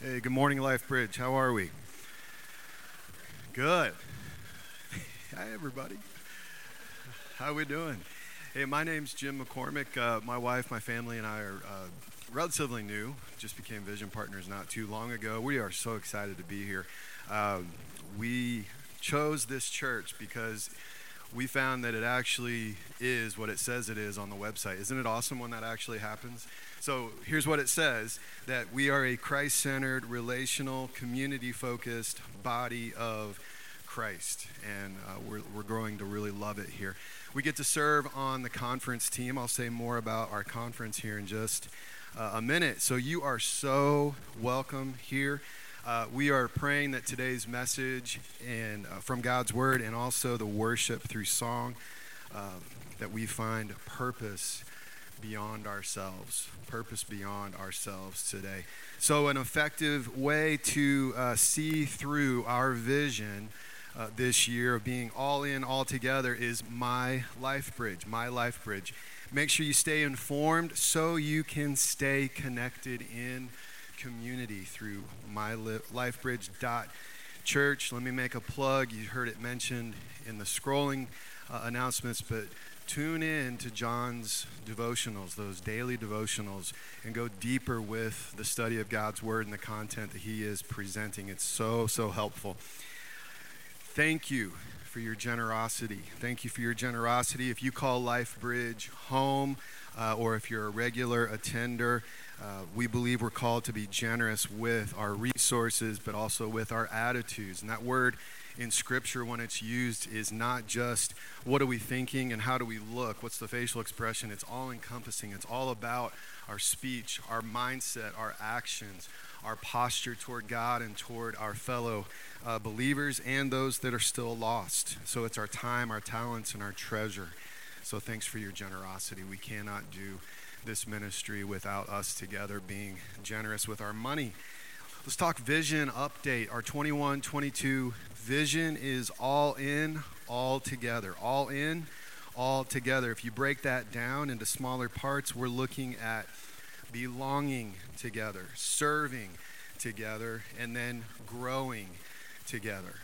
Hey, good morning, Life Bridge. How are we? Good. Hi, everybody. How are we doing? Hey, my name's Jim McCormick. Uh, my wife, my family, and I are uh, relatively new. Just became vision partners not too long ago. We are so excited to be here. Um, we chose this church because we found that it actually is what it says it is on the website. Isn't it awesome when that actually happens? So here's what it says that we are a Christ centered, relational, community focused body of Christ. And uh, we're, we're growing to really love it here. We get to serve on the conference team. I'll say more about our conference here in just uh, a minute. So you are so welcome here. Uh, we are praying that today's message and uh, from God's word and also the worship through song uh, that we find purpose beyond ourselves, purpose beyond ourselves today. So, an effective way to uh, see through our vision uh, this year of being all in, all together is My Life Bridge. My Life Bridge. Make sure you stay informed so you can stay connected in community through mylifebridge.church. Let me make a plug. You heard it mentioned in the scrolling uh, announcements, but tune in to John's devotionals, those daily devotionals, and go deeper with the study of God's Word and the content that he is presenting. It's so, so helpful. Thank you for your generosity. Thank you for your generosity. If you call Life Bridge home, uh, or if you're a regular attender, uh, we believe we're called to be generous with our resources, but also with our attitudes. And that word in Scripture, when it's used, is not just what are we thinking and how do we look, what's the facial expression. It's all encompassing. It's all about our speech, our mindset, our actions, our posture toward God and toward our fellow uh, believers and those that are still lost. So it's our time, our talents, and our treasure. So thanks for your generosity. We cannot do this ministry without us together being generous with our money. Let's talk vision update. Our 21 22 vision is all in, all together. All in, all together. If you break that down into smaller parts, we're looking at belonging together, serving together, and then growing together.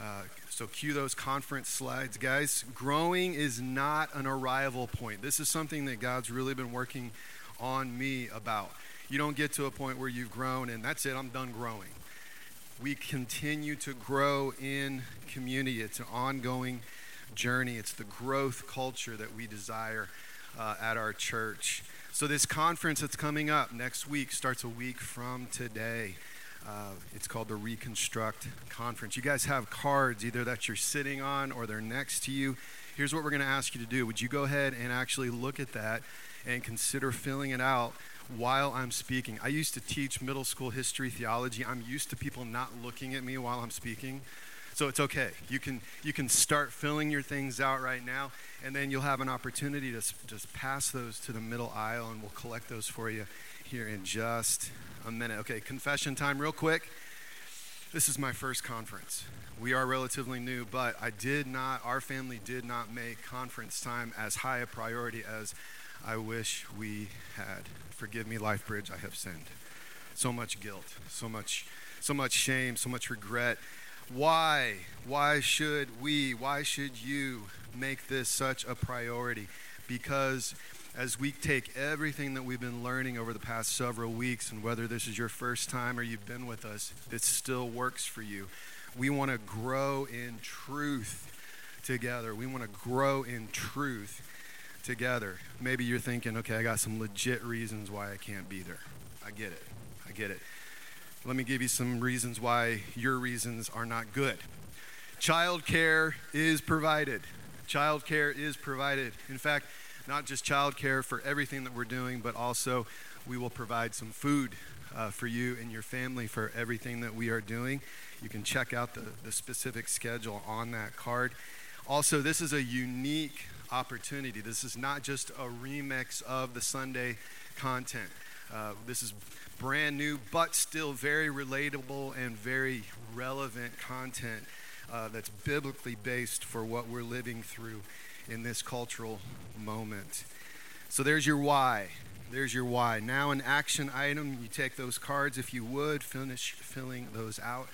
Uh, so, cue those conference slides, guys. Growing is not an arrival point. This is something that God's really been working on me about. You don't get to a point where you've grown and that's it, I'm done growing. We continue to grow in community. It's an ongoing journey, it's the growth culture that we desire uh, at our church. So, this conference that's coming up next week starts a week from today. Uh, it's called the Reconstruct Conference. You guys have cards either that you're sitting on or they're next to you. Here's what we're going to ask you to do. Would you go ahead and actually look at that and consider filling it out while I'm speaking? I used to teach middle school history, theology. I'm used to people not looking at me while I'm speaking. So it's okay. You can, you can start filling your things out right now, and then you'll have an opportunity to just pass those to the middle aisle, and we'll collect those for you here in just a minute. Okay, confession time, real quick. This is my first conference. We are relatively new, but I did not, our family did not make conference time as high a priority as I wish we had. Forgive me, LifeBridge, I have sinned. So much guilt, so much, so much shame, so much regret. Why? Why should we, why should you make this such a priority? Because as we take everything that we've been learning over the past several weeks, and whether this is your first time or you've been with us, it still works for you. We want to grow in truth together. We want to grow in truth together. Maybe you're thinking, okay, I got some legit reasons why I can't be there. I get it. I get it. Let me give you some reasons why your reasons are not good. Childcare is provided. Childcare is provided. In fact, not just childcare for everything that we're doing, but also we will provide some food uh, for you and your family for everything that we are doing. You can check out the, the specific schedule on that card. Also, this is a unique opportunity. This is not just a remix of the Sunday content. Uh, this is brand new, but still very relatable and very relevant content uh, that's biblically based for what we're living through in this cultural moment. So there's your why. There's your why. Now, an action item, you take those cards if you would, finish filling those out.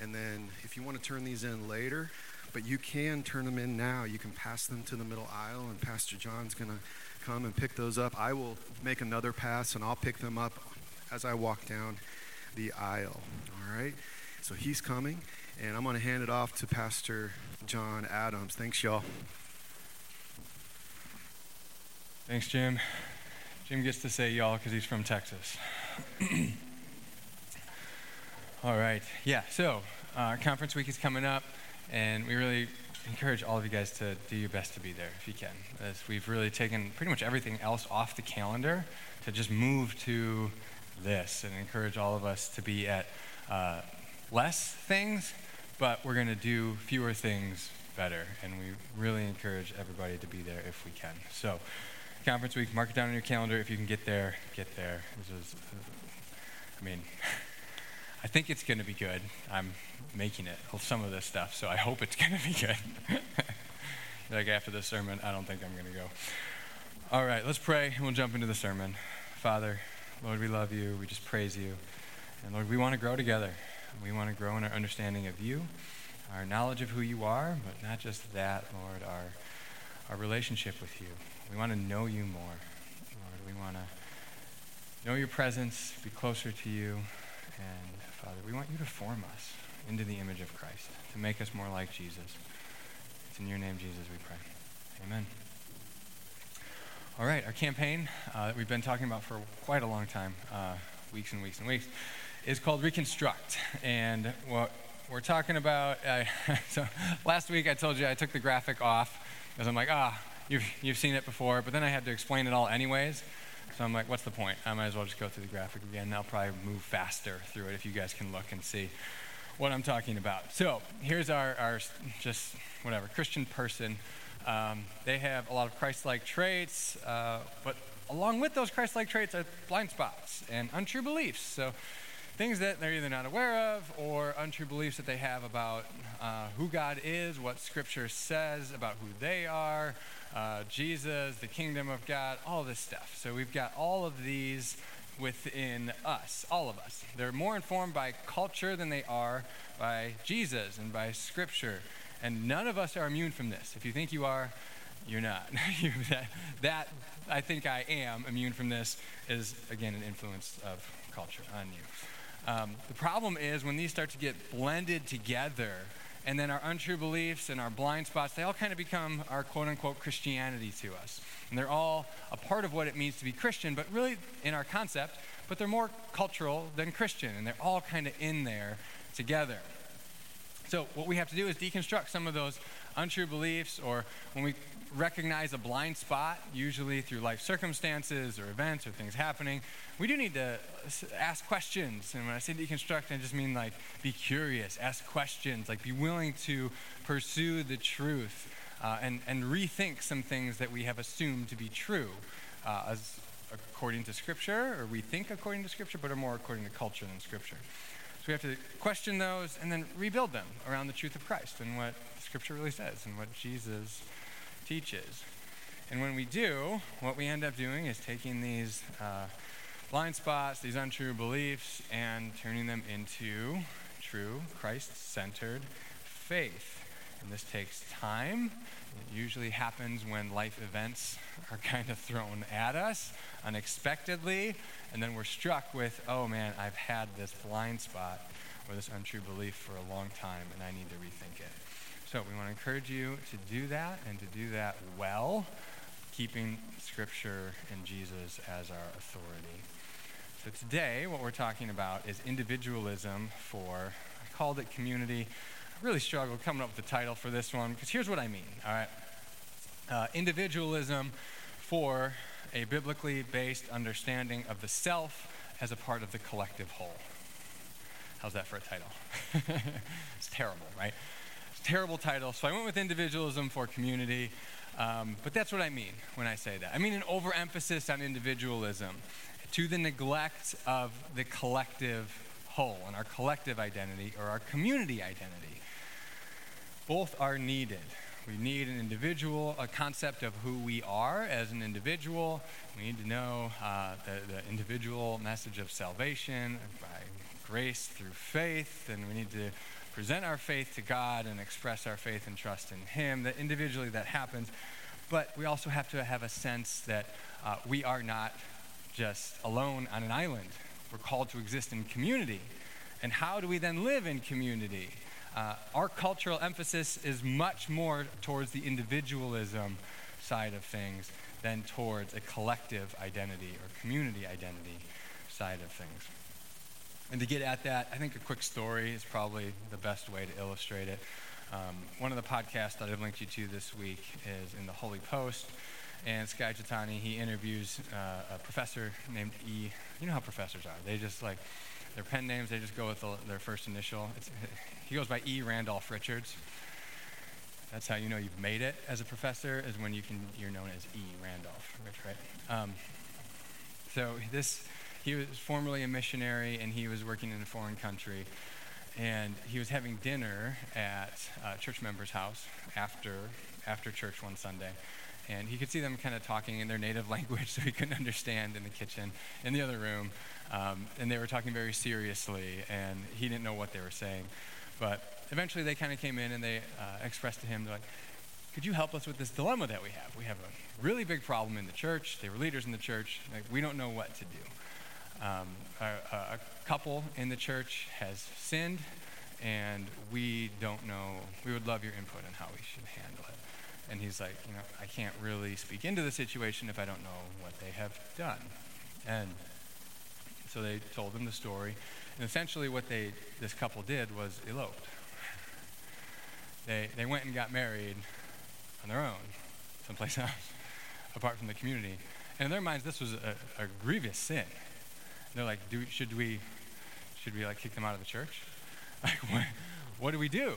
And then if you want to turn these in later, but you can turn them in now. You can pass them to the middle aisle, and Pastor John's going to come and pick those up. I will make another pass, and I'll pick them up as I walk down the aisle. All right? So he's coming, and I'm going to hand it off to Pastor John Adams. Thanks, y'all. Thanks, Jim. Jim gets to say y'all because he's from Texas. all right. Yeah, so uh, conference week is coming up. And we really encourage all of you guys to do your best to be there if you can. As we've really taken pretty much everything else off the calendar to just move to this and encourage all of us to be at uh, less things, but we're going to do fewer things better. And we really encourage everybody to be there if we can. So, conference week, mark it down on your calendar. If you can get there, get there. This is, I mean, I think it's going to be good. I'm making it, some of this stuff, so I hope it's going to be good. like after this sermon, I don't think I'm going to go. All right, let's pray and we'll jump into the sermon. Father, Lord, we love you. We just praise you. And Lord, we want to grow together. We want to grow in our understanding of you, our knowledge of who you are, but not just that, Lord, our, our relationship with you. We want to know you more. Lord, we want to know your presence, be closer to you, and Father, we want you to form us into the image of Christ, to make us more like Jesus. It's in your name, Jesus, we pray. Amen. All right, our campaign uh, that we've been talking about for quite a long time, uh, weeks and weeks and weeks, is called Reconstruct. And what we're talking about, so last week I told you I took the graphic off because I'm like, ah, you've, you've seen it before, but then I had to explain it all anyways. So I'm like, what's the point? I might as well just go through the graphic again. I'll probably move faster through it if you guys can look and see what I'm talking about. So here's our, our just whatever, Christian person. Um, they have a lot of Christ like traits, uh, but along with those Christ like traits are blind spots and untrue beliefs. So things that they're either not aware of or untrue beliefs that they have about uh, who God is, what Scripture says about who they are, uh, Jesus, the kingdom of God, all this stuff. So we've got all of these within us, all of us. They're more informed by culture than they are by Jesus and by Scripture. And none of us are immune from this. If you think you are, you're not. that, that, I think I am immune from this, is again an influence of culture on you. Um, the problem is when these start to get blended together, and then our untrue beliefs and our blind spots, they all kind of become our quote unquote Christianity to us. And they're all a part of what it means to be Christian, but really in our concept, but they're more cultural than Christian, and they're all kind of in there together. So, what we have to do is deconstruct some of those untrue beliefs, or when we recognize a blind spot, usually through life circumstances or events or things happening, we do need to ask questions. And when I say deconstruct, I just mean like be curious, ask questions, like be willing to pursue the truth uh, and, and rethink some things that we have assumed to be true uh, as according to Scripture, or we think according to Scripture, but are more according to culture than Scripture. So we have to question those and then rebuild them around the truth of Christ and what Scripture really says and what Jesus teaches. And when we do, what we end up doing is taking these uh, blind spots, these untrue beliefs, and turning them into true, Christ centered faith. And this takes time. It usually happens when life events are kind of thrown at us unexpectedly, and then we're struck with, oh man, I've had this blind spot or this untrue belief for a long time, and I need to rethink it. So we want to encourage you to do that and to do that well, keeping Scripture and Jesus as our authority. So today, what we're talking about is individualism for, I called it community. Really struggled coming up with the title for this one because here's what I mean, all right? Uh, individualism for a biblically based understanding of the self as a part of the collective whole. How's that for a title? it's terrible, right? It's a terrible title, so I went with individualism for community. Um, but that's what I mean when I say that. I mean an overemphasis on individualism to the neglect of the collective whole and our collective identity or our community identity. Both are needed. we need an individual, a concept of who we are as an individual. We need to know uh, the, the individual message of salvation by grace through faith, and we need to present our faith to God and express our faith and trust in Him. That individually that happens, but we also have to have a sense that uh, we are not just alone on an island. We're called to exist in community. And how do we then live in community? Uh, our cultural emphasis is much more towards the individualism side of things than towards a collective identity or community identity side of things. And to get at that, I think a quick story is probably the best way to illustrate it. Um, one of the podcasts that I've linked you to this week is in the Holy Post. And Skye Jethani, he interviews uh, a professor named E. You know how professors are. They just like, their pen names, they just go with the, their first initial. It's, he goes by E. Randolph Richards. That's how you know you've made it as a professor, is when you can, you're known as E. Randolph, right? Um, so this, he was formerly a missionary and he was working in a foreign country. And he was having dinner at a church member's house after, after church one Sunday and he could see them kind of talking in their native language, so he couldn't understand in the kitchen, in the other room. Um, and they were talking very seriously, and he didn't know what they were saying. But eventually, they kind of came in and they uh, expressed to him, like, could you help us with this dilemma that we have? We have a really big problem in the church. They were leaders in the church. Like, we don't know what to do. Um, a, a couple in the church has sinned, and we don't know. We would love your input on how we should handle it. And he's like, you know, I can't really speak into the situation if I don't know what they have done. And so they told him the story. And essentially what they, this couple did was eloped. They, they went and got married on their own, someplace else, apart from the community. And in their minds, this was a, a grievous sin. And they're like, do, should we, should we like kick them out of the church? Like, what, what do we do?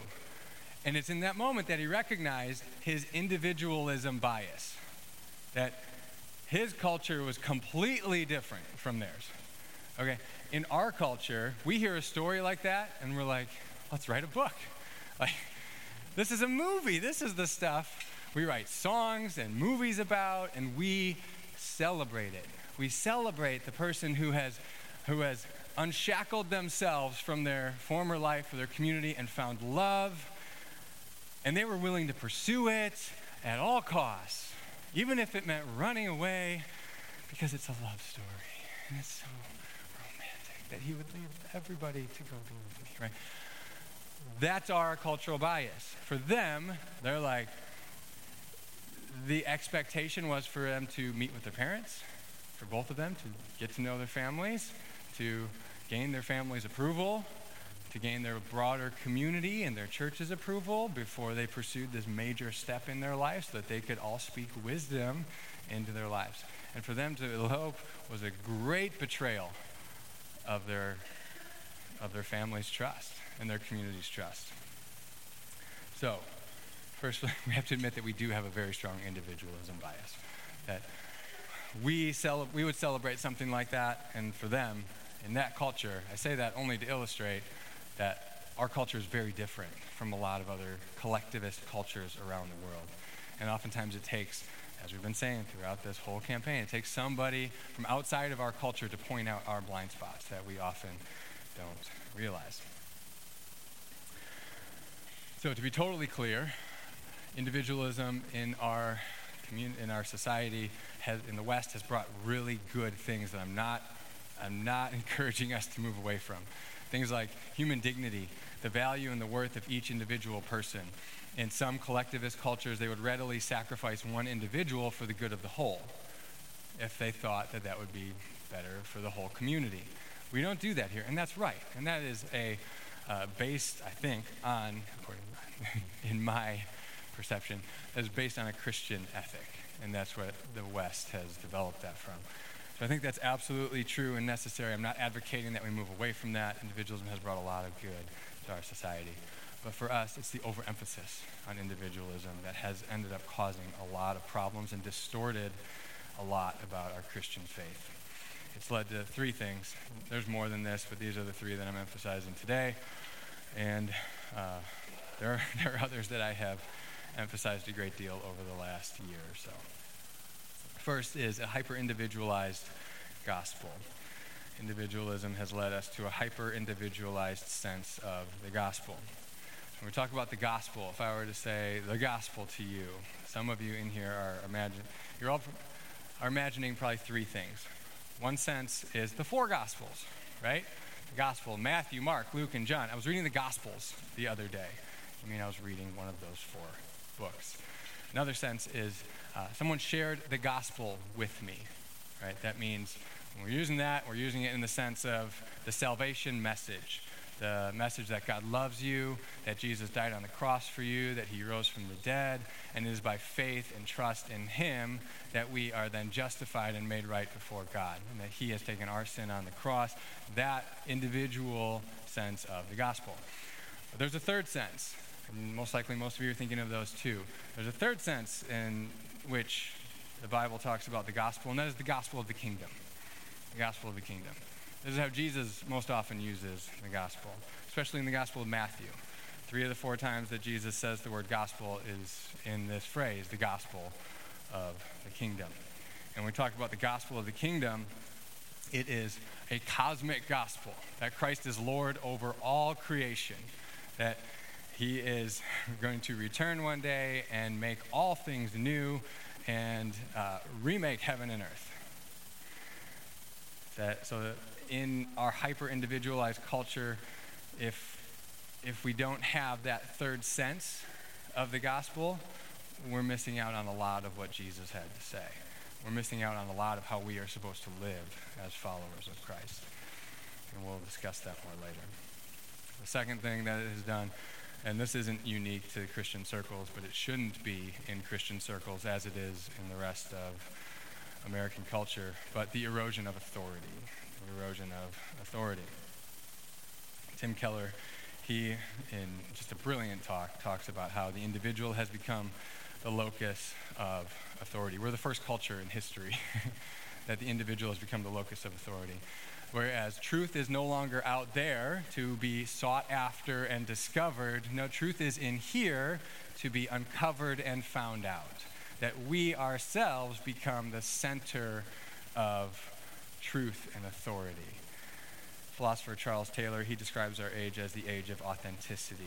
And it's in that moment that he recognized his individualism bias, that his culture was completely different from theirs. Okay? In our culture, we hear a story like that and we're like, let's write a book. Like, this is a movie. This is the stuff we write songs and movies about, and we celebrate it. We celebrate the person who has, who has unshackled themselves from their former life or their community and found love and they were willing to pursue it at all costs, even if it meant running away, because it's a love story. And it's so that he would leave everybody to go with me, right? That's our cultural bias. For them, they're like, the expectation was for them to meet with their parents, for both of them to get to know their families, to gain their family's approval, to gain their broader community and their church's approval before they pursued this major step in their life so that they could all speak wisdom into their lives. And for them to elope was a great betrayal of their, of their family's trust and their community's trust. So, first, we have to admit that we do have a very strong individualism bias. That we, cele- we would celebrate something like that, and for them, in that culture, I say that only to illustrate that our culture is very different from a lot of other collectivist cultures around the world. And oftentimes it takes, as we've been saying throughout this whole campaign, it takes somebody from outside of our culture to point out our blind spots that we often don't realize. So, to be totally clear, individualism in our community, in our society, has, in the West, has brought really good things that I'm not, I'm not encouraging us to move away from. Things like human dignity, the value and the worth of each individual person. In some collectivist cultures, they would readily sacrifice one individual for the good of the whole if they thought that that would be better for the whole community. We don't do that here, and that's right. And that is a uh, based, I think, on, in my perception, is based on a Christian ethic, and that's what the West has developed that from. So I think that's absolutely true and necessary. I'm not advocating that we move away from that. Individualism has brought a lot of good to our society. But for us, it's the overemphasis on individualism that has ended up causing a lot of problems and distorted a lot about our Christian faith. It's led to three things. There's more than this, but these are the three that I'm emphasizing today. And uh, there, are, there are others that I have emphasized a great deal over the last year or so. First is a hyper individualized gospel. Individualism has led us to a hyper individualized sense of the gospel. When we talk about the gospel, if I were to say the gospel to you, some of you in here are imagine you're all are imagining probably three things. One sense is the four gospels, right? The gospel, Matthew, Mark, Luke, and John. I was reading the gospels the other day. I mean, I was reading one of those four books. Another sense is uh, someone shared the gospel with me, right? That means when we're using that, we're using it in the sense of the salvation message the message that God loves you, that Jesus died on the cross for you, that he rose from the dead, and it is by faith and trust in him that we are then justified and made right before God, and that he has taken our sin on the cross. That individual sense of the gospel. But there's a third sense, and most likely most of you are thinking of those two. There's a third sense in which the Bible talks about the gospel, and that is the gospel of the kingdom. The gospel of the kingdom. This is how Jesus most often uses the gospel, especially in the Gospel of Matthew. Three of the four times that Jesus says the word gospel is in this phrase, the gospel of the kingdom. And when we talk about the gospel of the kingdom, it is a cosmic gospel that Christ is Lord over all creation, that he is going to return one day and make all things new and uh, remake heaven and earth. That, so in our hyper individualized culture, if, if we don't have that third sense of the gospel, we're missing out on a lot of what Jesus had to say. We're missing out on a lot of how we are supposed to live as followers of Christ. And we'll discuss that more later. The second thing that it has done, and this isn't unique to Christian circles, but it shouldn't be in Christian circles as it is in the rest of American culture, but the erosion of authority erosion of authority. Tim Keller, he, in just a brilliant talk, talks about how the individual has become the locus of authority. We're the first culture in history that the individual has become the locus of authority. Whereas truth is no longer out there to be sought after and discovered. No, truth is in here to be uncovered and found out. That we ourselves become the center of truth and authority. Philosopher Charles Taylor, he describes our age as the age of authenticity.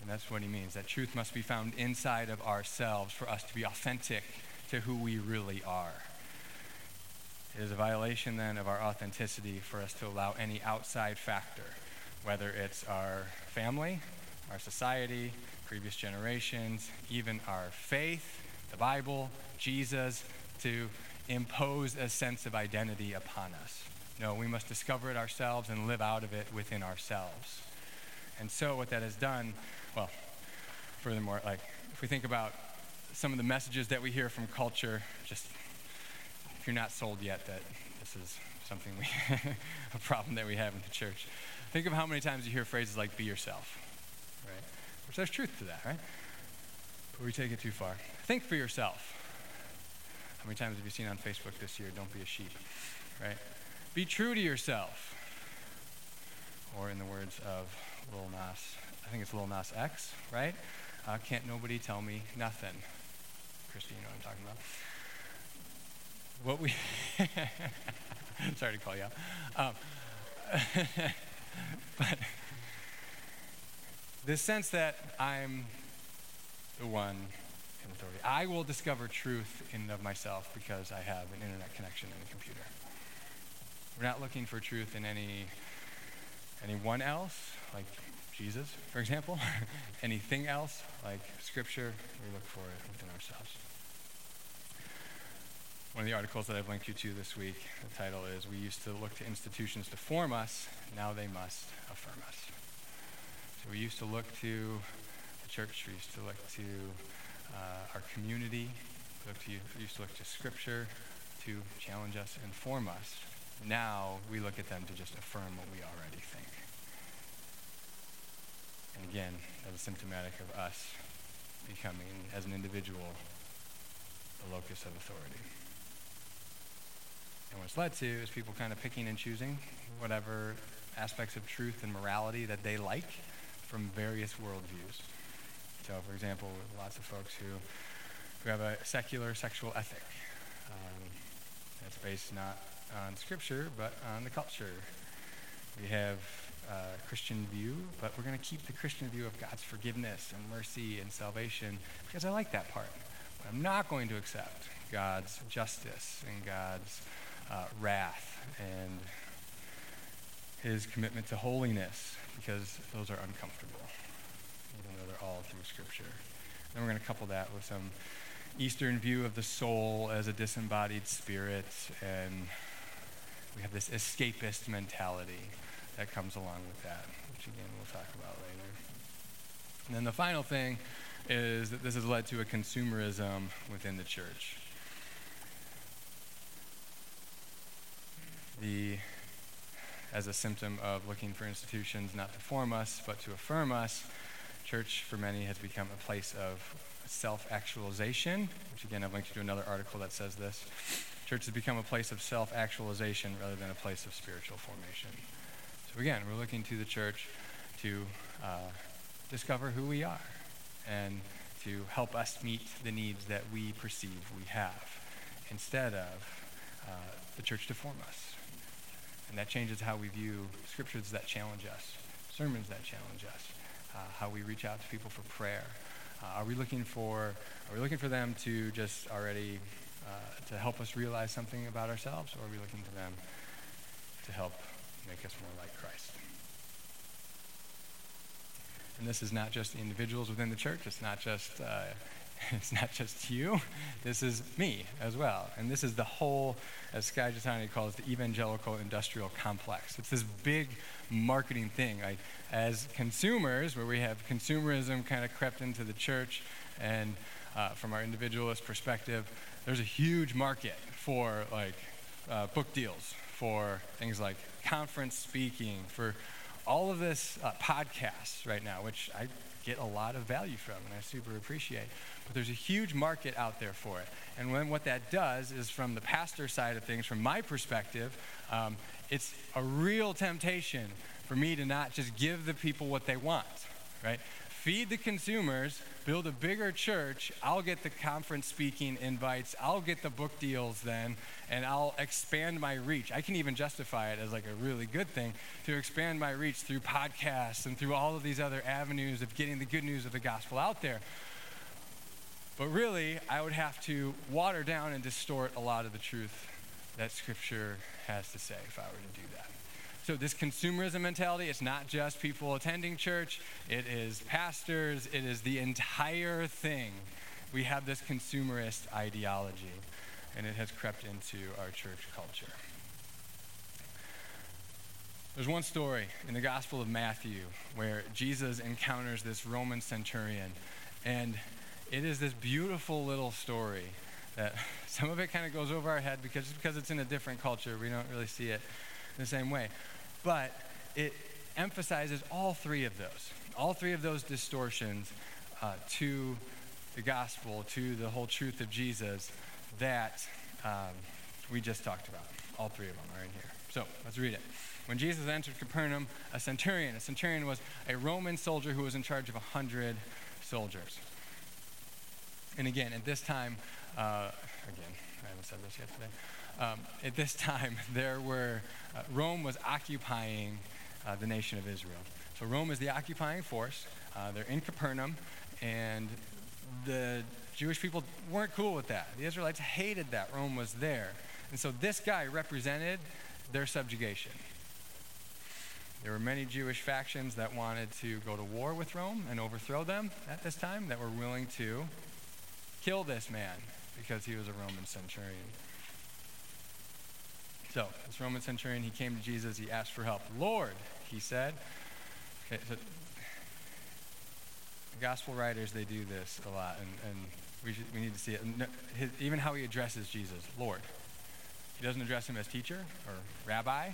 And that's what he means that truth must be found inside of ourselves for us to be authentic to who we really are. It is a violation then of our authenticity for us to allow any outside factor, whether it's our family, our society, previous generations, even our faith, the Bible, Jesus, to impose a sense of identity upon us. No, we must discover it ourselves and live out of it within ourselves. And so, what that has done, well, furthermore, like, if we think about some of the messages that we hear from culture, just if you're not sold yet that this is something we, a problem that we have in the church, think of how many times you hear phrases like be yourself, right? Which there's truth to that, right? But we take it too far. Think for yourself. How many times have you seen on Facebook this year, don't be a sheep, right? Be true to yourself. Or in the words of Lil Nas, I think it's Lil Nas X, right? Uh, can't nobody tell me nothing. Christy, you know what I'm talking about. What we, sorry to call you out. Um, but this sense that I'm the one authority. I will discover truth in and of myself because I have an internet connection and a computer. We're not looking for truth in any anyone else, like Jesus, for example, anything else, like Scripture. We look for it within ourselves. One of the articles that I've linked you to this week, the title is We Used to Look to Institutions to Form Us, Now They Must Affirm Us. So we used to look to the church, we used to look to uh, our community, look to, used to look to Scripture to challenge us, inform us. Now we look at them to just affirm what we already think. And again, that is symptomatic of us becoming, as an individual, the locus of authority. And what it's led to is people kind of picking and choosing whatever aspects of truth and morality that they like from various worldviews So, for example, lots of folks who, who have a secular sexual ethic um, that's based not on Scripture, but on the culture. We have a Christian view, but we're going to keep the Christian view of God's forgiveness and mercy and salvation because I like that part. But I'm not going to accept God's justice and God's uh, wrath and his commitment to holiness because those are uncomfortable, all through Scripture. Then we're going to couple that with some Eastern view of the soul as a disembodied spirit, and we have this escapist mentality that comes along with that, which again we'll talk about later. And then the final thing is that this has led to a consumerism within the church. The as a symptom of looking for institutions not to form us, but to affirm us, church for many has become a place of self actualization, which again, I've linked to another article that says this. Church has become a place of self actualization rather than a place of spiritual formation. So again, we're looking to the church to uh, discover who we are and to help us meet the needs that we perceive we have instead of uh, the church to form us. And that changes how we view scriptures that challenge us, sermons that challenge us, uh, how we reach out to people for prayer. Uh, are we looking for are we looking for them to just already uh, to help us realize something about ourselves, or are we looking to them to help make us more like Christ? And this is not just individuals within the church. It's not just uh, it's not just you, this is me as well. And this is the whole, as Skye Jethani calls the evangelical industrial complex. It's this big marketing thing. Like, as consumers, where we have consumerism kind of crept into the church, and uh, from our individualist perspective, there's a huge market for like uh, book deals, for things like conference speaking, for all of this uh, podcasts right now, which I get a lot of value from and I super appreciate. But there's a huge market out there for it. And when, what that does is, from the pastor side of things, from my perspective, um, it's a real temptation for me to not just give the people what they want, right? feed the consumers, build a bigger church. I'll get the conference speaking invites. I'll get the book deals then, and I'll expand my reach. I can even justify it as like a really good thing to expand my reach through podcasts and through all of these other avenues of getting the good news of the gospel out there. But really, I would have to water down and distort a lot of the truth that Scripture has to say if I were to do that. So, this consumerism mentality, it's not just people attending church, it is pastors, it is the entire thing. We have this consumerist ideology, and it has crept into our church culture. There's one story in the Gospel of Matthew where Jesus encounters this Roman centurion, and it is this beautiful little story that some of it kind of goes over our head because because it's in a different culture, we don't really see it the same way. But it emphasizes all three of those, all three of those distortions uh, to the gospel, to the whole truth of Jesus that um, we just talked about. All three of them are in here. So let's read it. When Jesus entered Capernaum, a centurion, a centurion was a Roman soldier who was in charge of a 100 soldiers. And again, at this time, uh, again, I haven't said this yet today. Um, at this time, there were, uh, Rome was occupying uh, the nation of Israel. So Rome is the occupying force. Uh, they're in Capernaum, and the Jewish people weren't cool with that. The Israelites hated that Rome was there. And so this guy represented their subjugation. There were many Jewish factions that wanted to go to war with Rome and overthrow them at this time, that were willing to kill this man because he was a Roman centurion. So, this Roman centurion, he came to Jesus, he asked for help. Lord, he said. Okay, so gospel writers, they do this a lot, and, and we, should, we need to see it. His, even how he addresses Jesus, Lord. He doesn't address him as teacher or rabbi.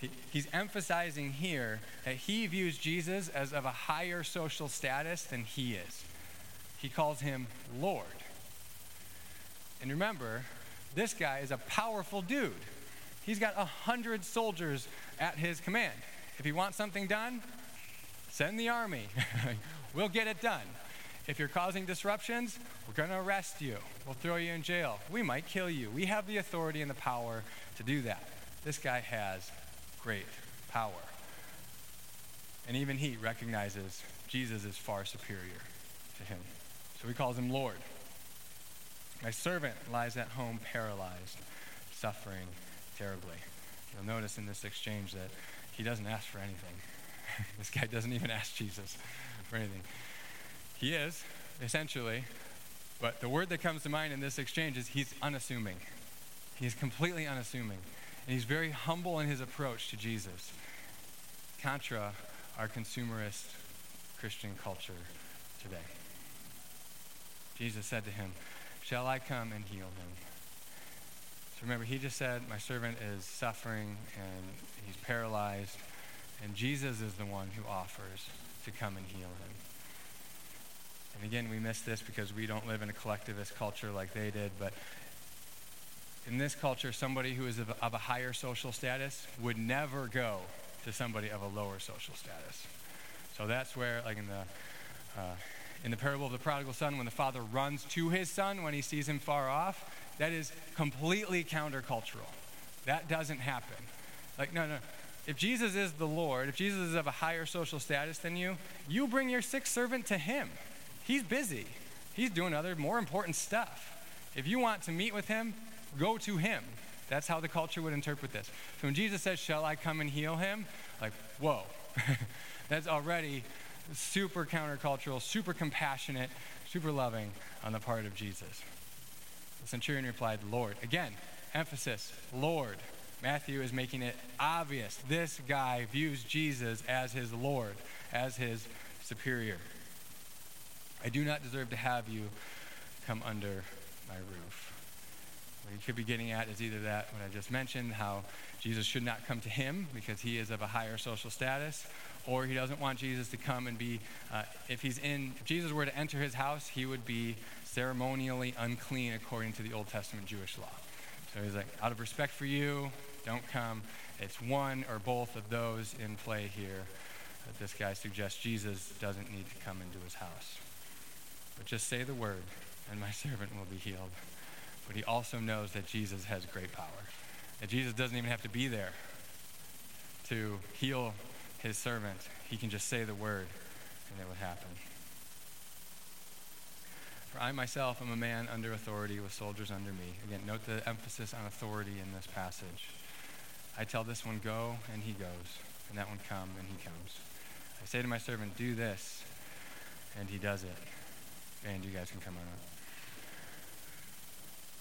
He, he's emphasizing here that he views Jesus as of a higher social status than he is. He calls him Lord. And remember, this guy is a powerful dude. He's got a hundred soldiers at his command. If he wants something done, send the army. we'll get it done. If you're causing disruptions, we're going to arrest you. We'll throw you in jail. We might kill you. We have the authority and the power to do that. This guy has great power. And even he recognizes Jesus is far superior to him. So he calls him Lord. My servant lies at home paralyzed, suffering terribly. You'll notice in this exchange that he doesn't ask for anything. this guy doesn't even ask Jesus for anything. He is, essentially, but the word that comes to mind in this exchange is he's unassuming. He's completely unassuming. And he's very humble in his approach to Jesus. Contra our consumerist Christian culture today. Jesus said to him, Shall I come and heal him? Remember, he just said, My servant is suffering and he's paralyzed. And Jesus is the one who offers to come and heal him. And again, we miss this because we don't live in a collectivist culture like they did, but in this culture, somebody who is of, of, a higher social status would never go to somebody of a lower social status. So that's where, like in the, uh, in the parable of the prodigal son, when the father runs to his son when he sees him far off, that is completely countercultural. That doesn't happen. Like, no, no. If Jesus is the Lord, if Jesus is of a higher social status than you, you bring your sick servant to him. He's busy, he's doing other, more important stuff. If you want to meet with him, go to him. That's how the culture would interpret this. So when Jesus says, Shall I come and heal him? Like, whoa. That's already super countercultural, super compassionate, super loving on the part of Jesus. The centurion replied, Lord. Again, emphasis, Lord. Matthew is making it obvious. This guy views Jesus as his Lord, as his superior. I do not deserve to have you come under my roof. What he could be getting at is either that, what I just mentioned, how Jesus should not come to him because he is of a higher social status, or he doesn't want Jesus to come and be, uh, if he's in, if Jesus were to enter his house, he would be ceremonially unclean according to the Old Testament Jewish law. So he's like, out of respect for you, don't come. It's one or both of those in play here that this guy suggests Jesus doesn't need to come into his house. But just say the word, and my servant will be healed. But he also knows that Jesus has great power. That Jesus doesn't even have to be there to heal his servant. He can just say the word, and it would happen. For I myself am a man under authority with soldiers under me. Again, note the emphasis on authority in this passage. I tell this one, go, and he goes. And that one, come, and he comes. I say to my servant, do this, and he does it. And you guys can come on up.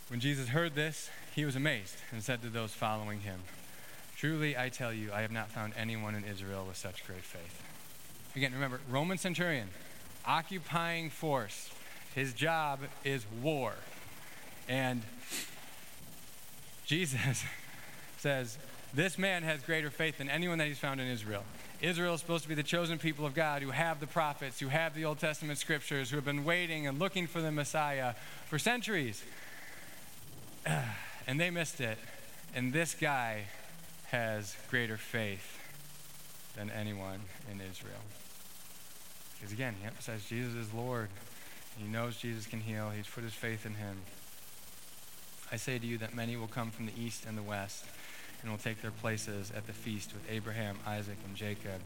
When Jesus heard this, he was amazed and said to those following him, Truly, I tell you, I have not found anyone in Israel with such great faith. Again, remember, Roman centurion, occupying force. His job is war. And Jesus says, This man has greater faith than anyone that he's found in Israel. Israel is supposed to be the chosen people of God who have the prophets, who have the Old Testament scriptures, who have been waiting and looking for the Messiah for centuries. And they missed it. And this guy has greater faith than anyone in Israel. Because again, he emphasized Jesus is Lord. He knows Jesus can heal. He's put his faith in him. I say to you that many will come from the east and the west and will take their places at the feast with Abraham, Isaac, and Jacob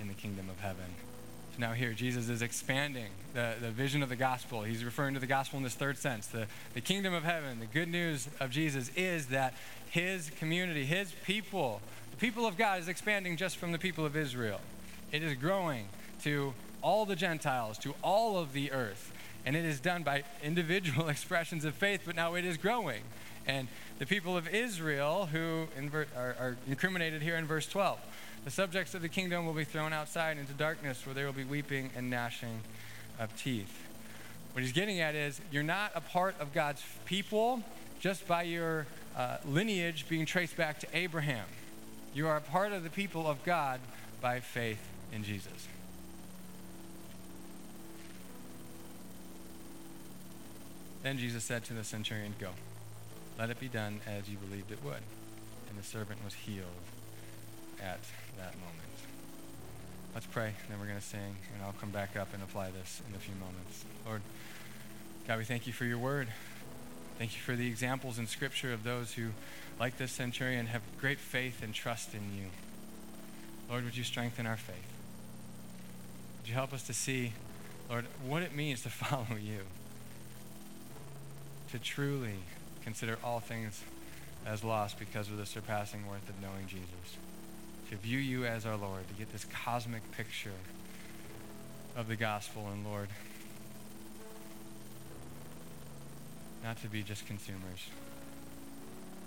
in the kingdom of heaven. So now here, Jesus is expanding the, the vision of the gospel. He's referring to the gospel in this third sense. The, the kingdom of heaven, the good news of Jesus is that his community, his people, the people of God is expanding just from the people of Israel. It is growing to all the Gentiles, to all of the earth. And it is done by individual expressions of faith, but now it is growing. And the people of Israel, who are, are incriminated here in verse 12, the subjects of the kingdom will be thrown outside into darkness where there will be weeping and gnashing of teeth. What he's getting at is you're not a part of God's people just by your uh, lineage being traced back to Abraham. You are a part of the people of God by faith in Jesus. Then Jesus said to the centurion, Go, let it be done as you believed it would. And the servant was healed at that moment. Let's pray, then we're going to sing, and I'll come back up and apply this in a few moments. Lord, God, we thank you for your word. Thank you for the examples in Scripture of those who, like this centurion, have great faith and trust in you. Lord, would you strengthen our faith? Would you help us to see, Lord, what it means to follow you? To truly consider all things as lost because of the surpassing worth of knowing Jesus. To view you as our Lord, to get this cosmic picture of the gospel, and Lord, not to be just consumers,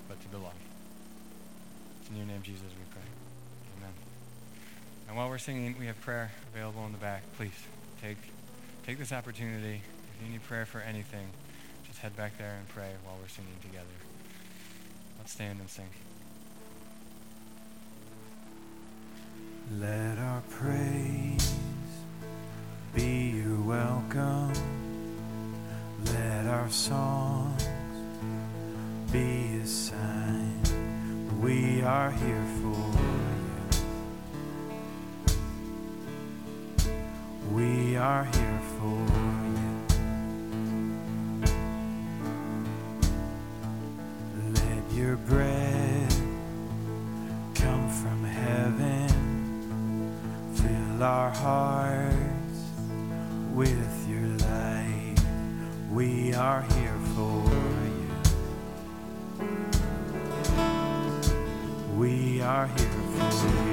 but to belong. It's in your name, Jesus, we pray. Amen. And while we're singing, we have prayer available in the back. Please take, take this opportunity. If you need prayer for anything, just head back there and pray while we're singing together. Let's stand and sing. Let our praise be your welcome. Let our songs be a sign we are here for you. We are here for you. Your bread come from heaven. Fill our hearts with your light. We are here for you. We are here for you.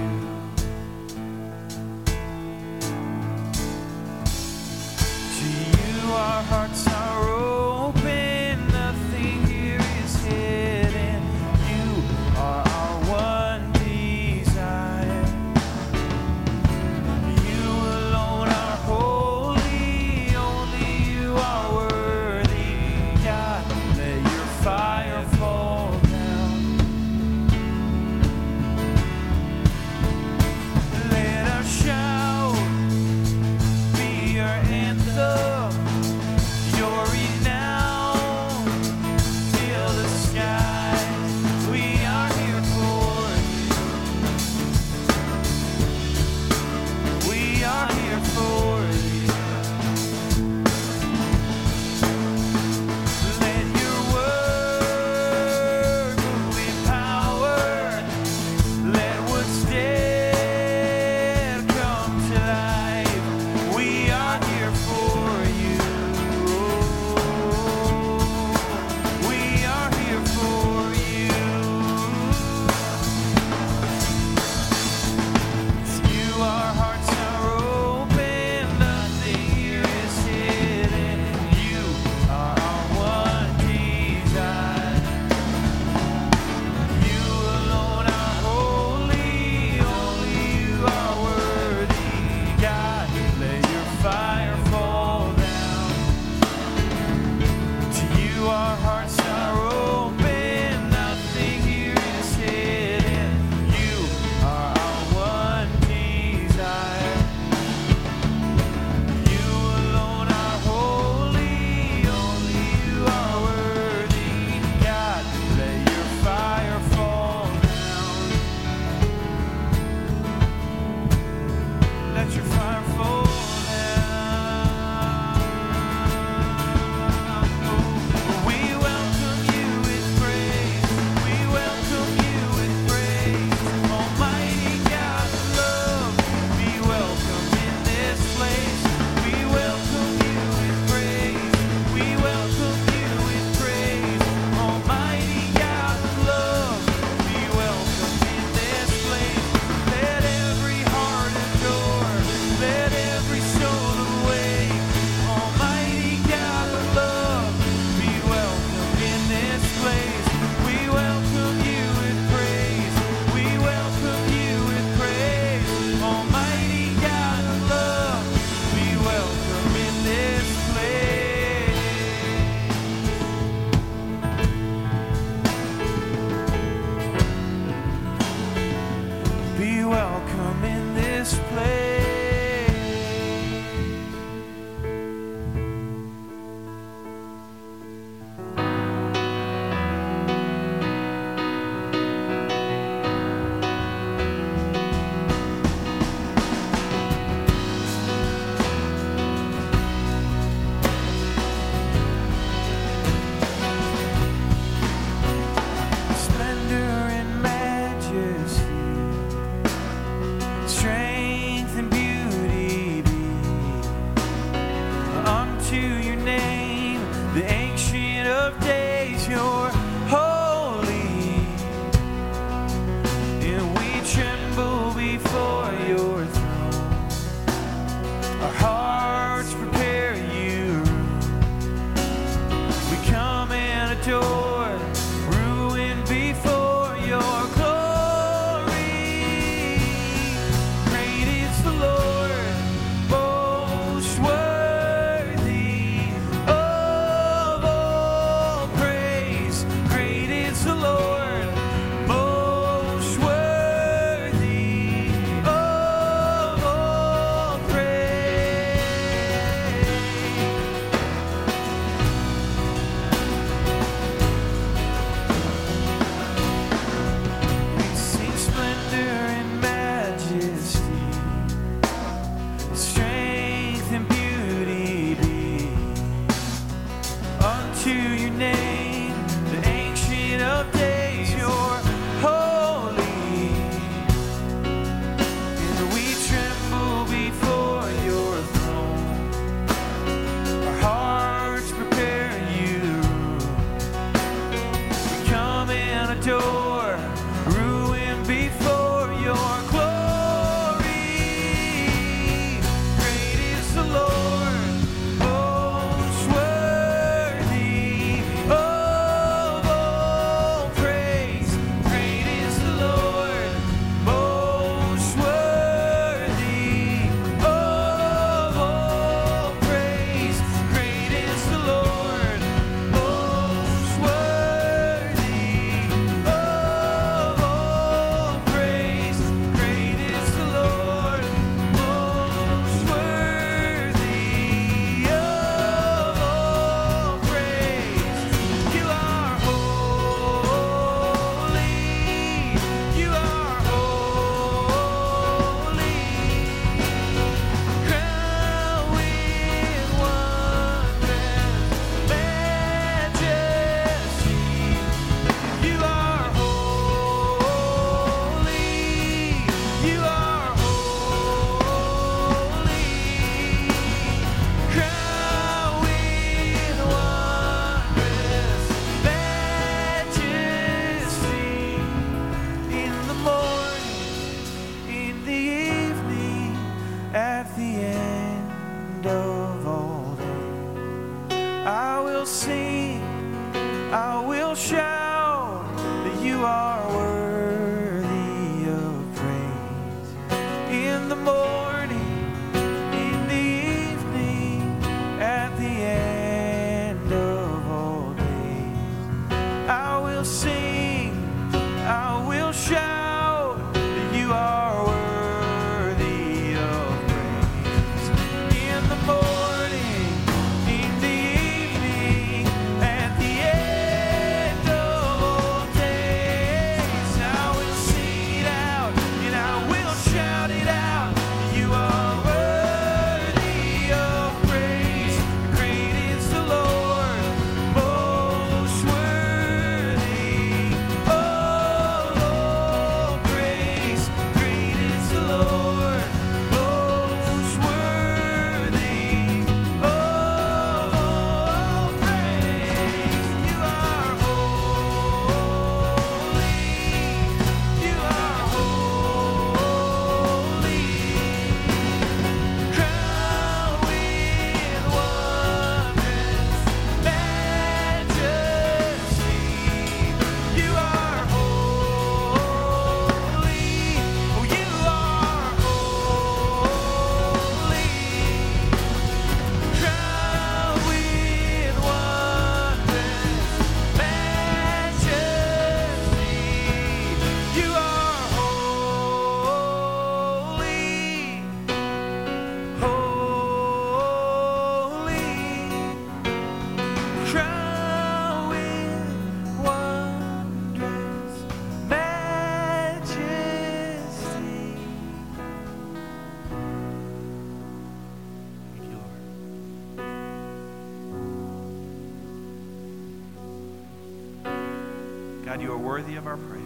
Worthy of our praise.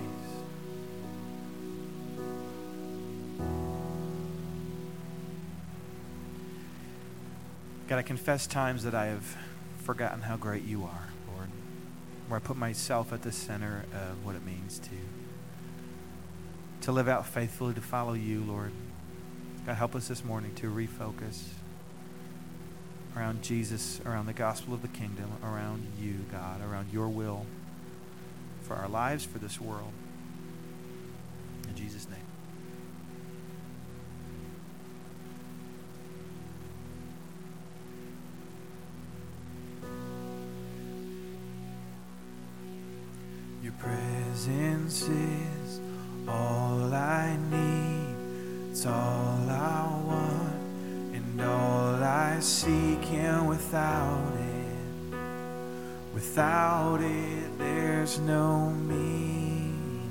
God, I confess times that I have forgotten how great you are, Lord. Where I put myself at the center of what it means to to live out faithfully, to follow you, Lord. God, help us this morning to refocus around Jesus, around the gospel of the kingdom, around you, God, around your will for our lives, for this world. In Jesus' name. Your presence is all I need. It's all I want and all I seek. And without it, without it, there's no meaning.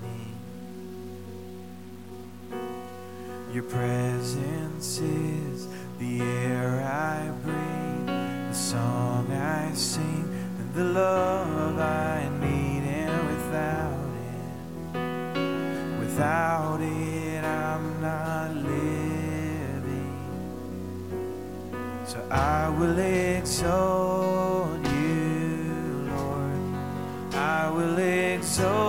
Your presence is the air I breathe, the song I sing, and the love I need. And without it, without it, I'm not living. So I will exalt exalt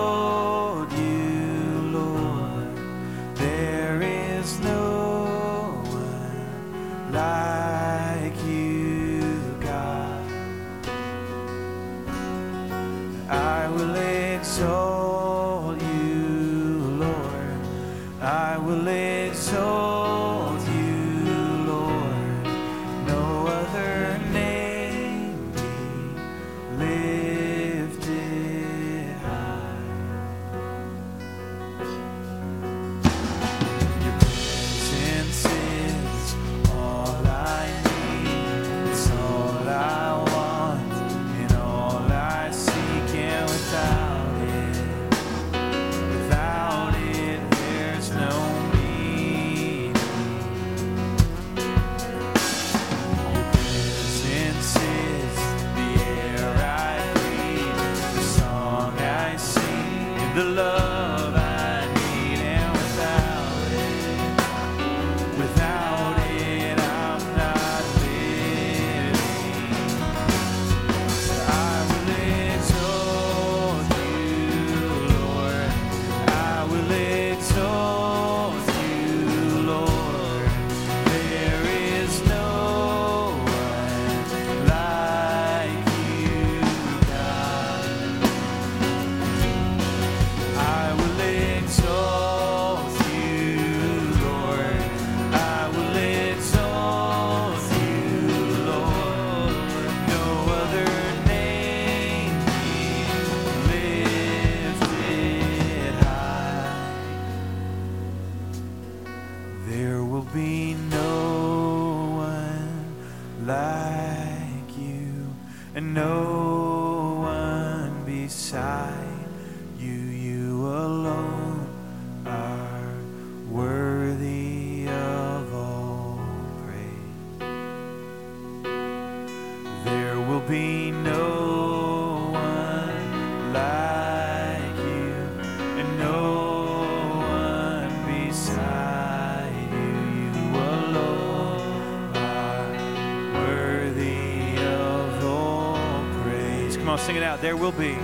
There will be.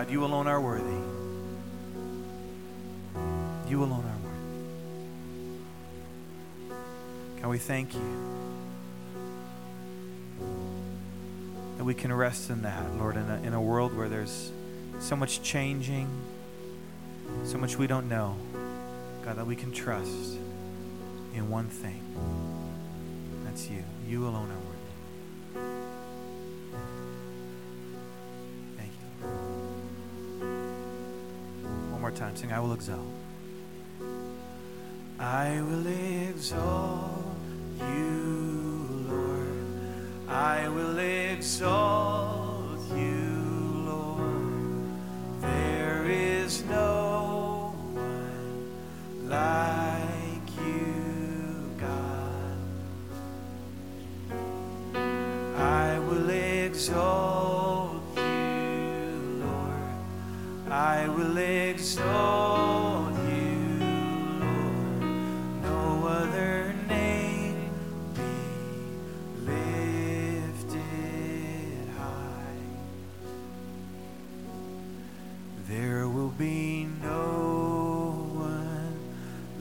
God, you alone are worthy. You alone are worthy. God, we thank you that we can rest in that, Lord, in a, in a world where there's so much changing, so much we don't know. God, that we can trust in one thing. That's you. You alone are time. Sing, I will exalt. I will exalt you, Lord. I will exalt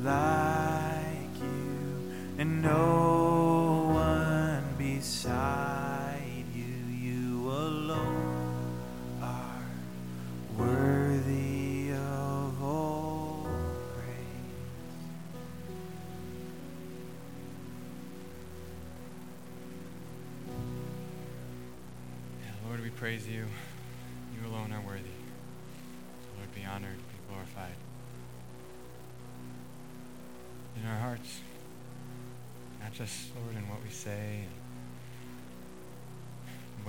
like you, and no one beside you. You alone are worthy of all praise. Lord, we praise. You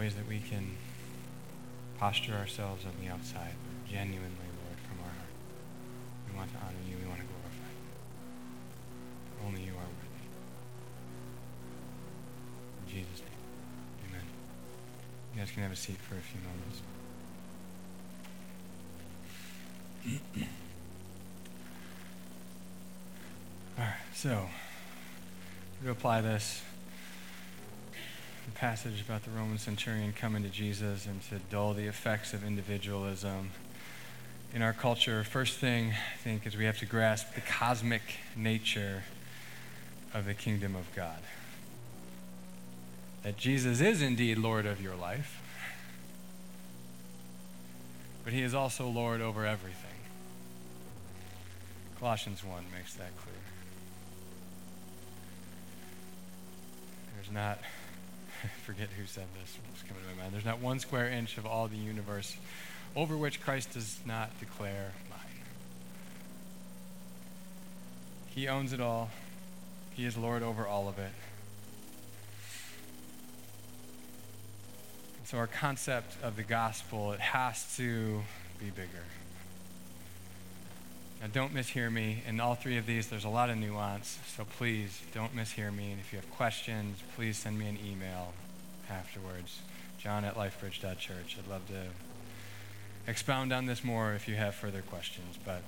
ways that we can posture ourselves on the outside, but genuinely, Lord, from our heart. We want to honor you, we want to glorify you. Only you are worthy. In Jesus' name, amen. You guys can have a seat for a few moments. All right, so to apply this passage about the Roman centurion coming to Jesus and to dull the effects of individualism in our culture. First thing I think is we have to grasp the cosmic nature of the kingdom of God. That Jesus is indeed Lord of your life, but he is also Lord over everything. Colossians 1 makes that clear. There's not, I forget who said this, it's coming to my mind. There's not one square inch of all the universe over which Christ does not declare mine. He owns it all, He is Lord over all of it. So, our concept of the gospel, it has to be bigger. Now, don't mishear me. In all three of these, there's a lot of nuance, so please don't mishear me. And if you have questions, please send me an email afterwards. John at lifebridge.church. I'd love to expound on this more if you have further questions. But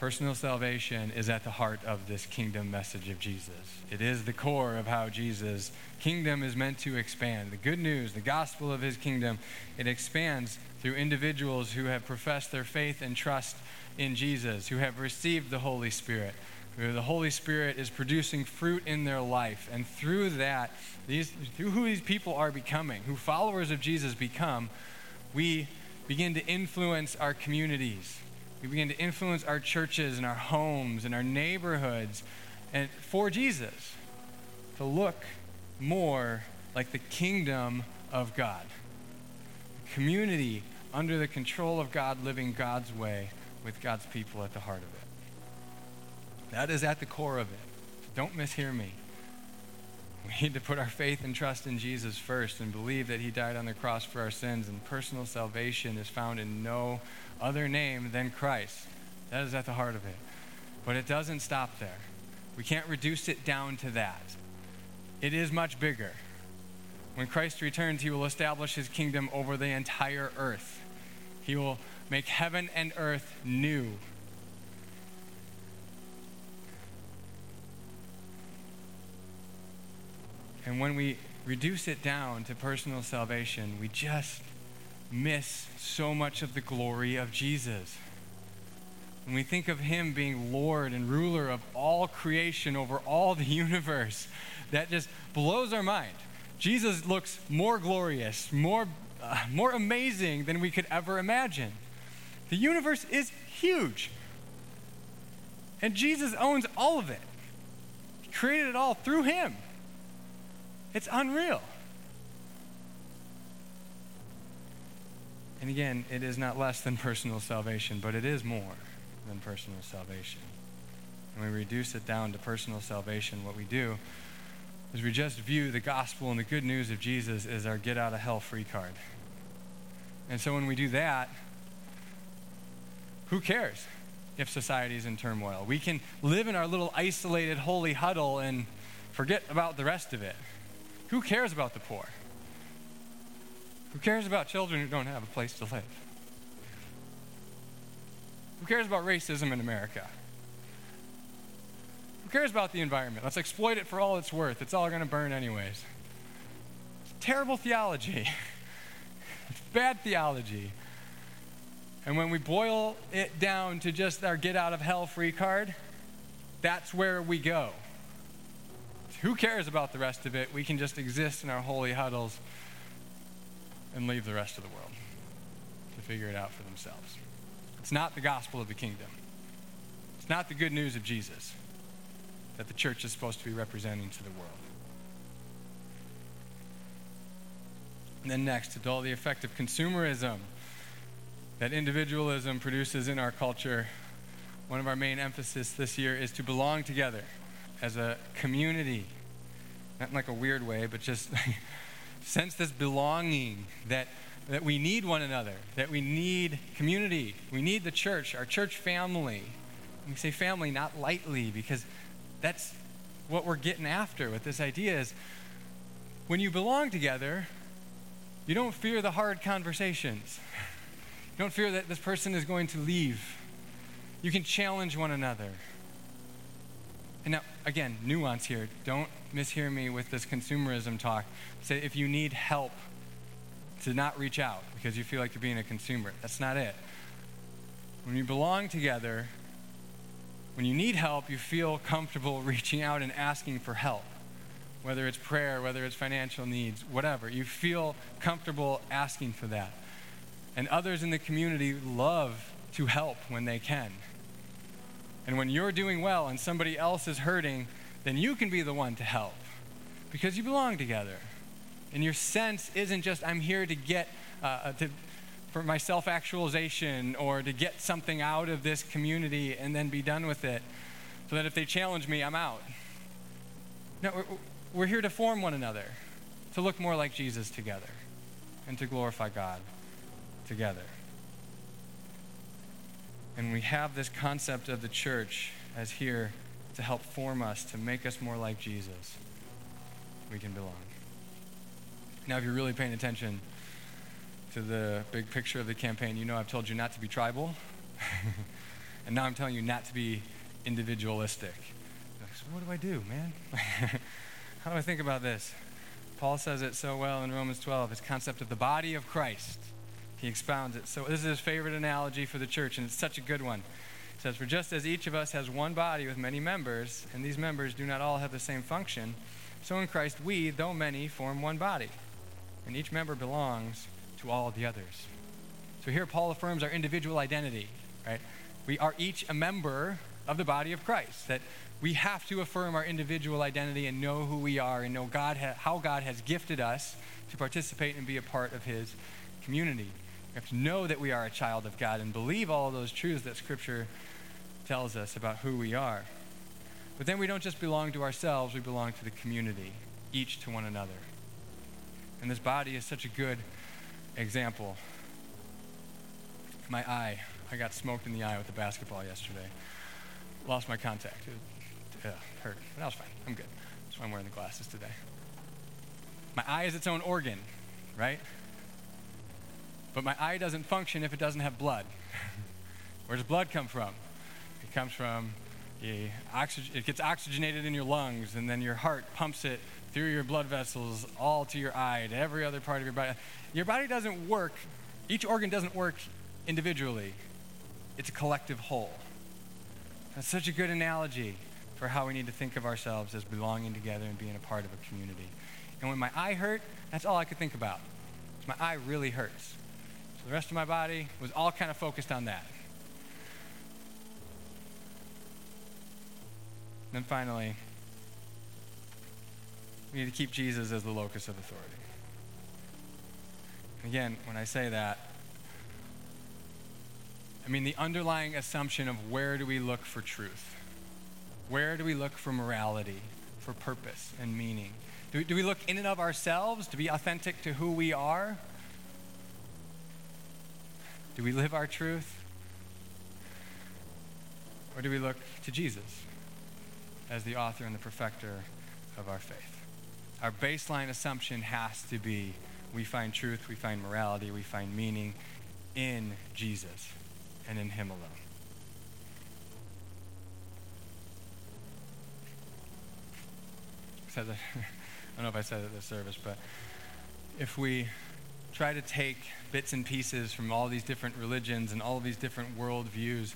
personal salvation is at the heart of this kingdom message of Jesus. It is the core of how Jesus' kingdom is meant to expand. The good news, the gospel of his kingdom, it expands through individuals who have professed their faith and trust in Jesus, who have received the Holy Spirit. The Holy Spirit is producing fruit in their life. And through that, these, through who these people are becoming, who followers of Jesus become, we begin to influence our communities. We begin to influence our churches and our homes and our neighborhoods and for Jesus to look more like the kingdom of God. A community under the control of God, living God's way with God's people at the heart of it. That is at the core of it. Don't mishear me. We need to put our faith and trust in Jesus first and believe that he died on the cross for our sins, and personal salvation is found in no other name than Christ. That is at the heart of it. But it doesn't stop there. We can't reduce it down to that. It is much bigger. When Christ returns, he will establish his kingdom over the entire earth. He will make heaven and earth new. And when we reduce it down to personal salvation, we just miss so much of the glory of Jesus. When we think of him being Lord and ruler of all creation over all the universe, that just blows our mind. Jesus looks more glorious, more, uh, more amazing than we could ever imagine. The universe is huge. And Jesus owns all of it. He created it all through him. It's unreal. And again, it is not less than personal salvation, but it is more than personal salvation. When we reduce it down to personal salvation, what we do is we just view the gospel and the good news of Jesus as our get out of hell free card. And so when we do that, who cares if society is in turmoil? We can live in our little isolated holy huddle and forget about the rest of it. Who cares about the poor? Who cares about children who don't have a place to live? Who cares about racism in America? Who cares about the environment? Let's exploit it for all it's worth. It's all going to burn, anyways. It's terrible theology. it's bad theology. And when we boil it down to just our get out of hell free card, that's where we go. Who cares about the rest of it? We can just exist in our holy huddles and leave the rest of the world to figure it out for themselves. It's not the gospel of the kingdom. It's not the good news of Jesus that the church is supposed to be representing to the world. And then next, to dull the effect of consumerism that individualism produces in our culture, one of our main emphasis this year is to belong together as a community. Not in like a weird way, but just sense this belonging that, that we need one another, that we need community, we need the church, our church family. We say family not lightly because that's what we're getting after with this idea is when you belong together, you don't fear the hard conversations. You don't fear that this person is going to leave. You can challenge one another. And now, again, nuance here. Don't mishear me with this consumerism talk. Say if you need help, to not reach out because you feel like you're being a consumer. That's not it. When you belong together, when you need help, you feel comfortable reaching out and asking for help. Whether it's prayer, whether it's financial needs, whatever. You feel comfortable asking for that. And others in the community love to help when they can. And when you're doing well and somebody else is hurting, then you can be the one to help because you belong together. And your sense isn't just, I'm here to get, uh, to, for my self actualization or to get something out of this community and then be done with it so that if they challenge me, I'm out. No, we're, we're here to form one another, to look more like Jesus together, and to glorify God together. And we have this concept of the church as here to help form us, to make us more like Jesus. We can belong. Now, if you're really paying attention to the big picture of the campaign, you know I've told you not to be tribal. and now I'm telling you not to be individualistic. So what do I do, man? How do I think about this? Paul says it so well in Romans 12, his concept of the body of Christ. He expounds it. So this is his favorite analogy for the church, and it's such a good one. He says, For just as each of us has one body with many members, and these members do not all have the same function, so in Christ we, though many, form one body, and each member belongs to all the others. So here Paul affirms our individual identity, right? We are each a member of the body of Christ, that we have to affirm our individual identity and know who we are and know God ha- how God has gifted us to participate and be a part of his community. We have to know that we are a child of God and believe all those truths that Scripture tells us about who we are. But then we don't just belong to ourselves, we belong to the community, each to one another. And this body is such a good example. My eye, I got smoked in the eye with a basketball yesterday. Lost my contact. It uh, hurt, but that was fine. I'm good. That's why I'm wearing the glasses today. My eye is its own organ, right? But my eye doesn't function if it doesn't have blood. Where does blood come from? It comes from the oxygen, it gets oxygenated in your lungs, and then your heart pumps it through your blood vessels all to your eye, to every other part of your body. Your body doesn't work Each organ doesn't work individually, it's a collective whole. That's such a good analogy for how we need to think of ourselves as belonging together and being a part of a community. And when my eye hurt, that's all I could think about. My eye really hurts. The rest of my body was all kind of focused on that. then finally, we need to keep Jesus as the locus of authority. And again, when I say that, I mean the underlying assumption of where do we look for truth? Where do we look for morality, for purpose and meaning? Do we, do we look in and of ourselves to be authentic to who we are? Do we live our truth? Or do we look to Jesus as the author and the perfecter of our faith? Our baseline assumption has to be we find truth, we find morality, we find meaning in Jesus and in Him alone. I don't know if I said it at this service, but if we try to take bits and pieces from all these different religions and all these different worldviews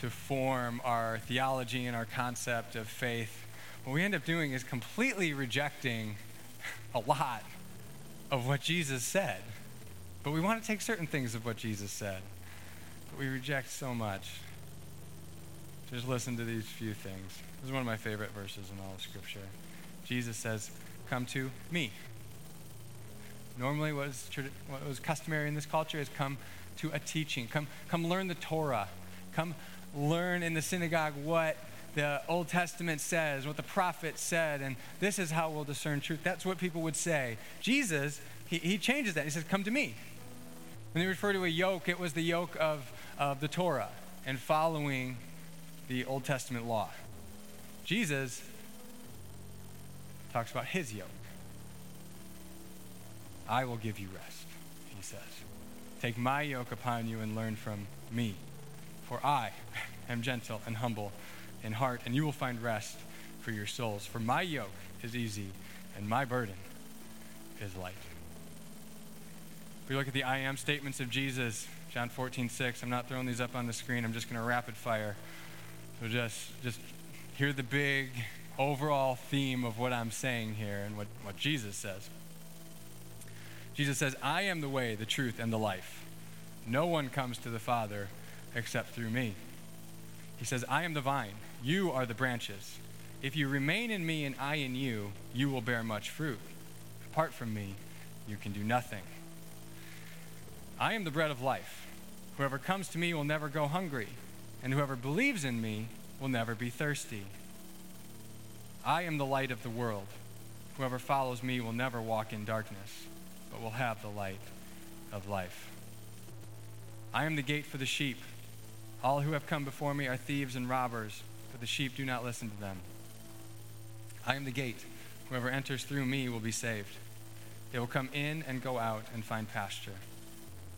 to form our theology and our concept of faith, what we end up doing is completely rejecting a lot of what Jesus said. But we want to take certain things of what Jesus said, but we reject so much. Just listen to these few things. This is one of my favorite verses in all of Scripture. Jesus says, Come to me. Normally, what, is, what was customary in this culture is come to a teaching. Come, come learn the Torah. Come learn in the synagogue what the Old Testament says, what the prophet said, and this is how we'll discern truth. That's what people would say. Jesus, he, he changes that. He says, Come to me. When they refer to a yoke, it was the yoke of, of the Torah and following the Old Testament law. Jesus talks about his yoke. I will give you rest, he says. Take my yoke upon you and learn from me, for I am gentle and humble in heart, and you will find rest for your souls. For my yoke is easy, and my burden is light. If we look at the I am statements of Jesus, John 14, 6, I'm not throwing these up on the screen, I'm just going to rapid fire. So just, just hear the big overall theme of what I'm saying here and what, what Jesus says. Jesus says, I am the way, the truth, and the life. No one comes to the Father except through me. He says, I am the vine, you are the branches. If you remain in me and I in you, you will bear much fruit. Apart from me, you can do nothing. I am the bread of life. Whoever comes to me will never go hungry, and whoever believes in me will never be thirsty. I am the light of the world. Whoever follows me will never walk in darkness, but will have the light of life. I am the gate for the sheep. All who have come before me are thieves and robbers, but the sheep do not listen to them. I am the gate. Whoever enters through me will be saved. They will come in and go out and find pasture.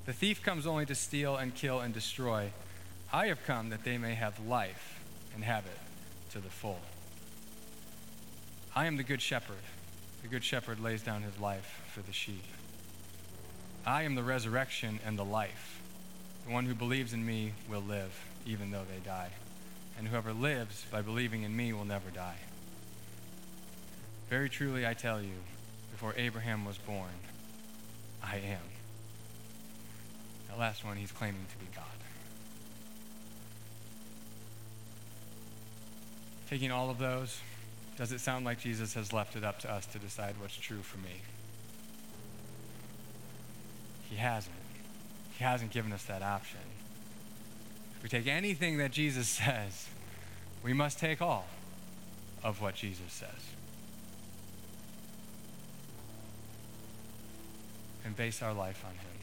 The thief comes only to steal and kill and destroy. I have come that they may have life and have it to the full. I am the good shepherd. The good shepherd lays down his life for the sheep. I am the resurrection and the life. The one who believes in me will live, even though they die. And whoever lives by believing in me will never die. Very truly, I tell you, before Abraham was born, I am. That last one, he's claiming to be God. Taking all of those, does it sound like Jesus has left it up to us to decide what's true for me? He hasn't. He hasn't given us that option. If we take anything that Jesus says, we must take all of what Jesus says. And base our life on Him.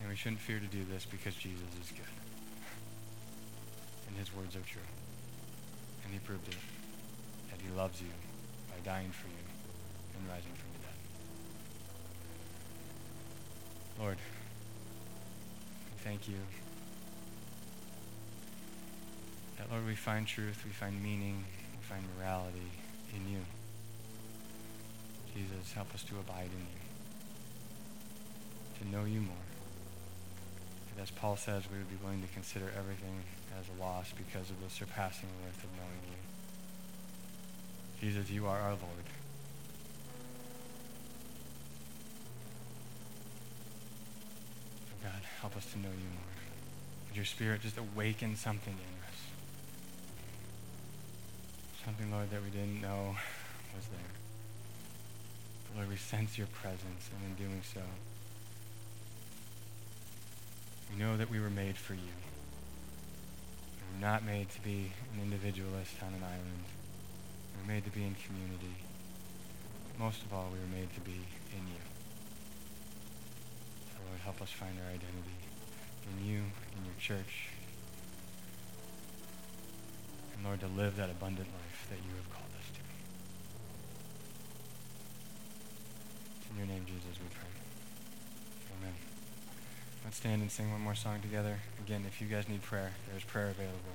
And we shouldn't fear to do this because Jesus is good. And His words are true. And He proved it. That He loves you by dying for you and rising from the dead. Lord, thank you. That, Lord, we find truth, we find meaning, we find morality in you. Jesus, help us to abide in you. to know you more. That as Paul says, we would be willing to consider everything as a loss because of the surpassing worth of knowing you. Jesus, you are our Lord. So God, help us to know you more. Would your spirit just awaken something in us? Something, Lord, that we didn't know was there. But Lord, we sense your presence, and in doing so, we know that we were made for you. We were not made to be an individualist on an island. We were made to be in community. Most of all, we were made to be in you. Lord, help us find our identity in you, in your church. And Lord, to live that abundant life that you have called us to. be. In your name, Jesus, we pray. Amen. Let's stand and sing one more song together. Again, if you guys need prayer, there's prayer available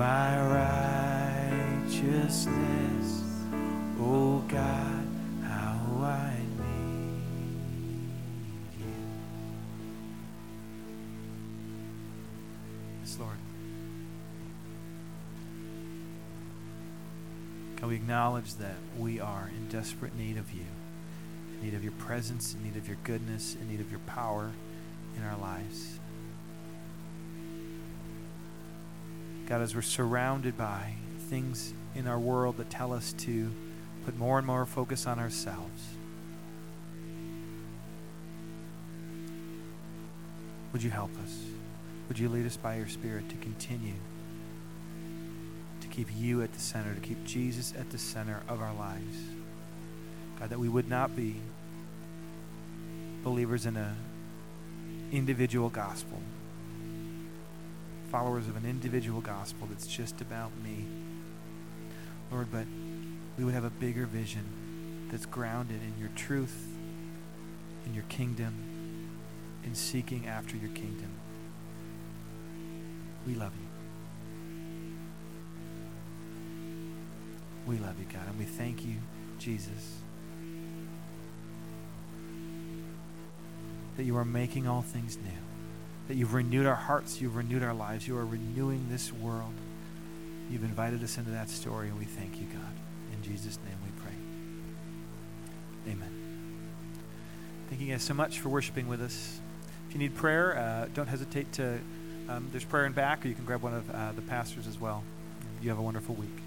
my righteousness. Oh God, how I need you. Yes, Lord. Can we acknowledge that we are in desperate need of you, in need of your presence, in need of your goodness, in need of your power in our lives. God, as we're surrounded by things in our world that tell us to put more and more focus on ourselves, would you help us? Would you lead us by your Spirit to continue to keep you at the center, to keep Jesus at the center of our lives? God, that we would not be believers in a individual gospel, followers of an individual gospel that's just about me. Lord, but we would have a bigger vision that's grounded in your truth, in your kingdom, in seeking after your kingdom. We love you. We love you, God, and we thank you, Jesus, that you are making all things new, that you've renewed our hearts, you've renewed our lives, you are renewing this world. You've invited us into that story, and we thank you, God. In Jesus' name we pray. Amen. Thank you guys so much for worshiping with us. If you need prayer, uh, don't hesitate to, um, there's prayer in back, or you can grab one of uh, the pastors as well. You have a wonderful week.